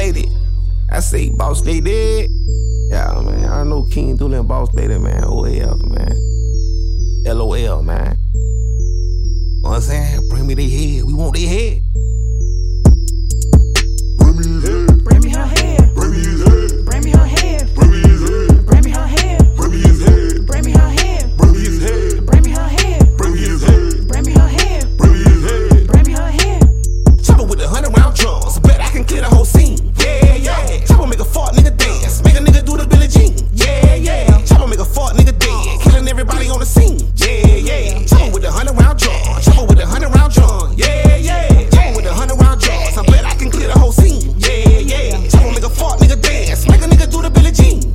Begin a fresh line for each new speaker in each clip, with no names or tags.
I say boss they dead. Yeah, man. I know King Dooley boss lady, man. OL, man. LOL, man. You know what I'm saying? Bring me their head. We want their head. dance. Make a nigga do the Billie Jean.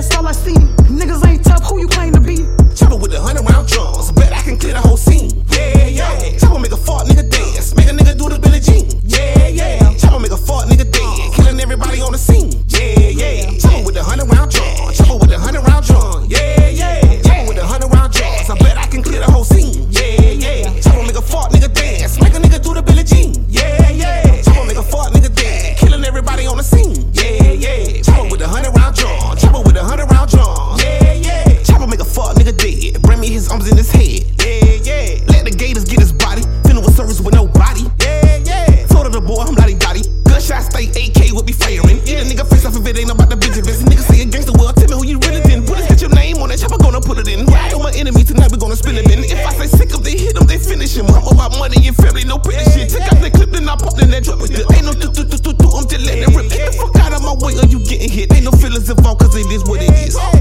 that's all I see. these.